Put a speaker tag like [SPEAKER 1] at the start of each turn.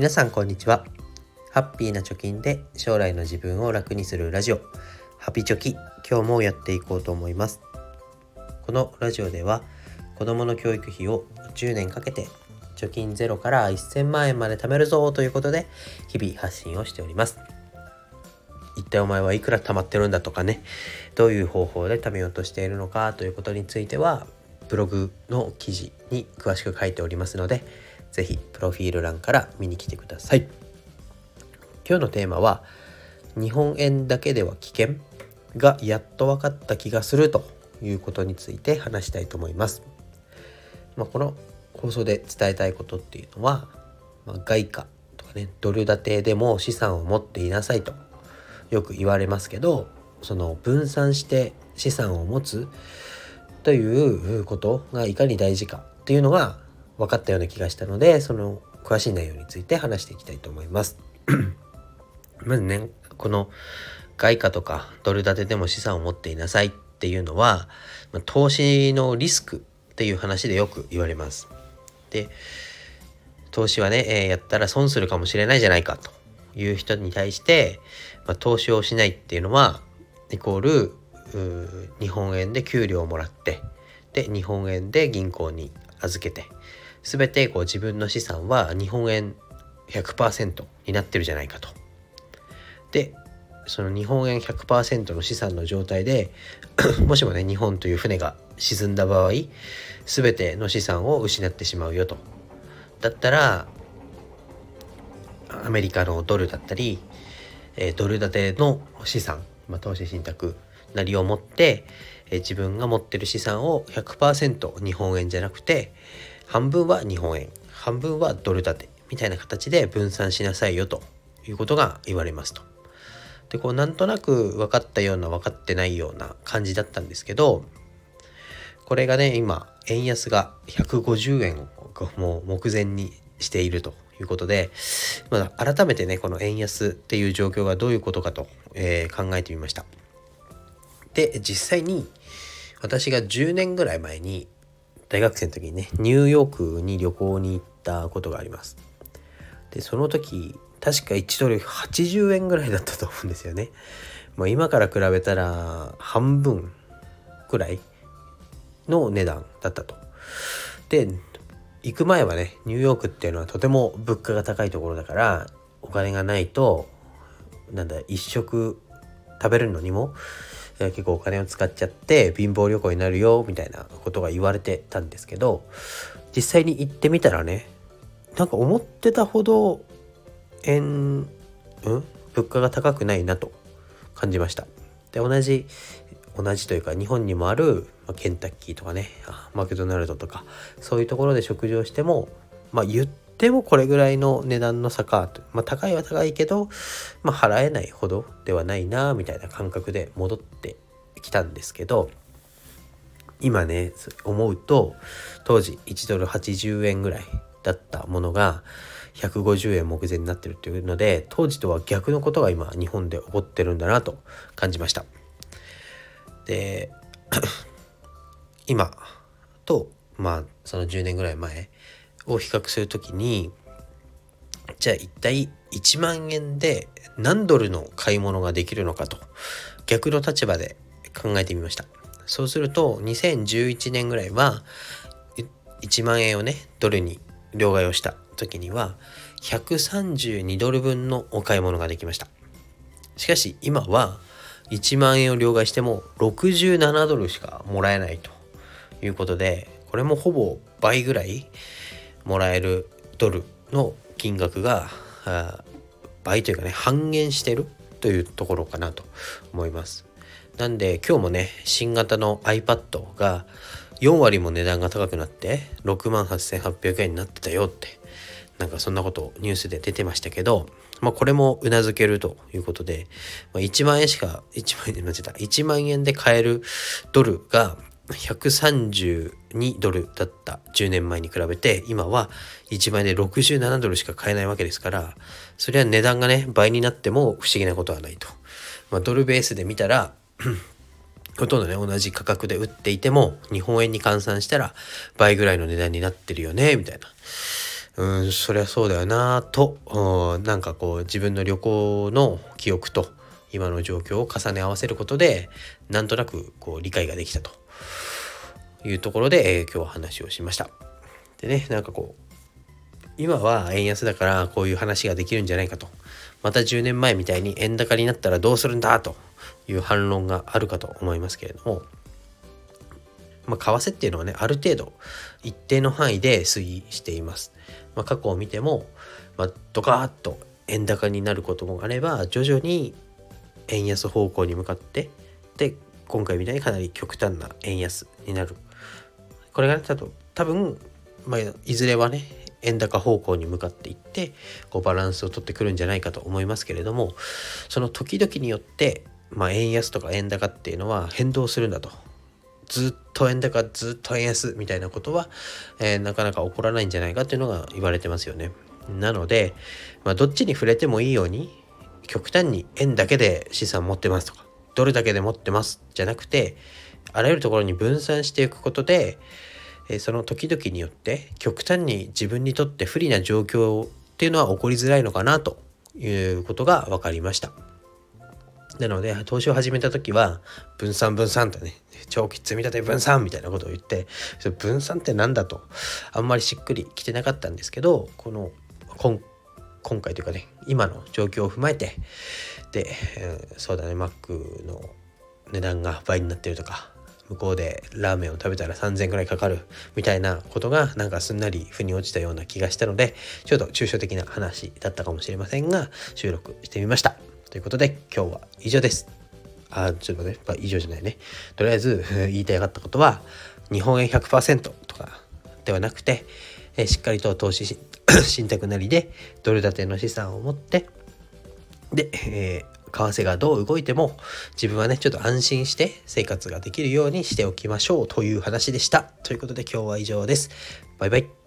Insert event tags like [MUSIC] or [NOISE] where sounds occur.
[SPEAKER 1] 皆さんこんにちは。ハッピーな貯金で将来の自分を楽にするラジオ。ハピチョキ今日もやっていこうと思います。このラジオでは子供の教育費を10年かけて貯金ゼロから1000万円まで貯めるぞということで日々発信をしております。一体お前はいくら貯まってるんだとかね。どういう方法で貯めようとしているのかということについてはブログの記事に詳しく書いておりますので是非プロフィール欄から見に来てください。今日のテーマは日本円だけでは危険がやっと分かった気がするということについて話したいと思います、まあ、この放送で伝えたいことっていうのは、まあ、外貨とかねドル建てでも資産を持っていなさいとよく言われますけどその分散して資産を持つということがいかに大事かっていうのが分かったような気がしたのでその詳しい内容について話していきたいと思います。[CLEARS THROAT] まずねこの外貨とかドル建てでも資産を持っていなさいっていうのは投資のリスクっていう話でよく言われます。で投資はね、えー、やったら損するかもしれないじゃないかという人に対して、まあ、投資をしないっていうのはイコール日本円で給料をもらってで日本円で銀行に預けて全てこう自分の資産は日本円100%になってるじゃないかと。でその日本円100%の資産の状態で [COUGHS] もしもね日本という船が沈んだ場合全ての資産を失ってしまうよと。だったらアメリカのドルだったり、え、ドル建ての資産、まあ、投資信託なりを持って、え、自分が持ってる資産を100%日本円じゃなくて半分は日本円半分はドル建てみたいな形で分散しなさいよということが言われますと。でこうなんとなく分かったような分かってないような感じだったんですけどこれがね今円安が150円をもう目前にしているということで、まあ、改めてねこの円安っていう状況がどういうことかと、えー、考えてみました。で実際に私が10年ぐらい前に大学生の時にねニューヨークに旅行に行ったことがあります。でその時確か1ドル80円ぐらいだったと思うんですよね。もう今から比べたら半分くらいの値段だったと。で行く前はねニューヨークっていうのはとても物価が高いところだからお金がないとなんだ一食食べるのにも結構お金を使っちゃって貧乏旅行になるよみたいなことが言われてたんですけど実際に行ってみたらねなんか思ってたほど円、うん、物価が高くないなと感じました。で同じ同じというか日本にもある、まあ、ケンタッキーとかねマクドナルドとかそういうところで食事をしてもまあ言ってでもこれぐらいの値段の差かまあ高いは高いけど、まあ、払えないほどではないなみたいな感覚で戻ってきたんですけど今ね思うと当時1ドル80円ぐらいだったものが150円目前になってるっていうので当時とは逆のことが今日本で起こってるんだなと感じました。で [COUGHS] 今とまあその10年ぐらい前を比較する時にじゃあ一体1万円で何ドルの買い物ができるのかと逆の立場で考えてみました。そうすると2011年ぐらいは1万円をねドルに両替をした時には132ドル分のお買い物ができました。しかし今は1万円を両替しても67ドルしかもらえないということでこれもほぼ倍ぐらいもらえるドルの金額が倍というかね半減してるというところかなと思いますなんで今日もね新型の iPad が4割も値段が高くなって6万8800円になってたよってなんかそんなことニュースで出てましたけどまあ、これもうなずけるということで、まあ、1万円しか、1万円で間違えた。1万円で買えるドルが132ドルだった10年前に比べて、今は1万円で67ドルしか買えないわけですから、それは値段がね、倍になっても不思議なことはないと。まあ、ドルベースで見たら、[CLEARS THROAT] ほとんどね、同じ価格で売っていても、日本円に換算したら倍ぐらいの値段になってるよね、みたいな。うんそりゃそうだよなとなんかこう自分の旅行の記憶と今の状況を重ね合わせることでなんとなくこう理解ができたというところで、えー、今日は話をしました。でねなんかこう今は円安だからこういう話ができるんじゃないかとまた10年前みたいに円高になったらどうするんだという反論があるかと思いますけれどもまあ、為替っていうのはねある程度一定の範囲で推移しています。まあ、過去を見ても、まあ、ドカーッと円高になることもあれば徐々に円安方向に向かってで今回みたいにかなり極端な円安になるこれがね多分、まあ、いずれはね円高方向に向かっていってこうバランスをとってくるんじゃないかと思いますけれどもその時々によって、まあ、円安とか円高っていうのは変動するんだとずっと円高ずっと円安みたいなことは、えー、なかなか起こらないんじゃないかっていうのが言われてますよね。なので、まあ、どっちに触れてもいいように極端に円だけで資産持ってますとかドルだけで持ってますじゃなくてあらゆるところに分散していくことで、え、その時々によって極端に自分にとって不利な状況っていうのは起こりづらいのかなということが分かりました。なので投資を始めた時は分散分散とね長期積み立て分散みたいなことを言って分散って何だとあんまりしっくりきてなかったんですけどこの今回というかね今の状況を踏まえてで、えー、そうだねマックの値段が倍になってるとか向こうでラーメンを食べたら3000円くらいかかるみたいなことがなんかすんなり腑に落ちたような気がしたのでちょっと抽象的な話だったかもしれませんが収録してみました。ということで今日は以上です。あ、ちょっとね、まあ、以上じゃないね。とりあえず [LAUGHS] 言いたいかったことは、日本円100%とかではなくて、えしっかりと投資し [CLEARS THROAT] 信託なりでドル建ての資産を持って、で、えー、為替がどう動いても自分はね、ちょっと安心して生活ができるようにしておきましょうという話でした。ということで今日は以上です。バイバイ。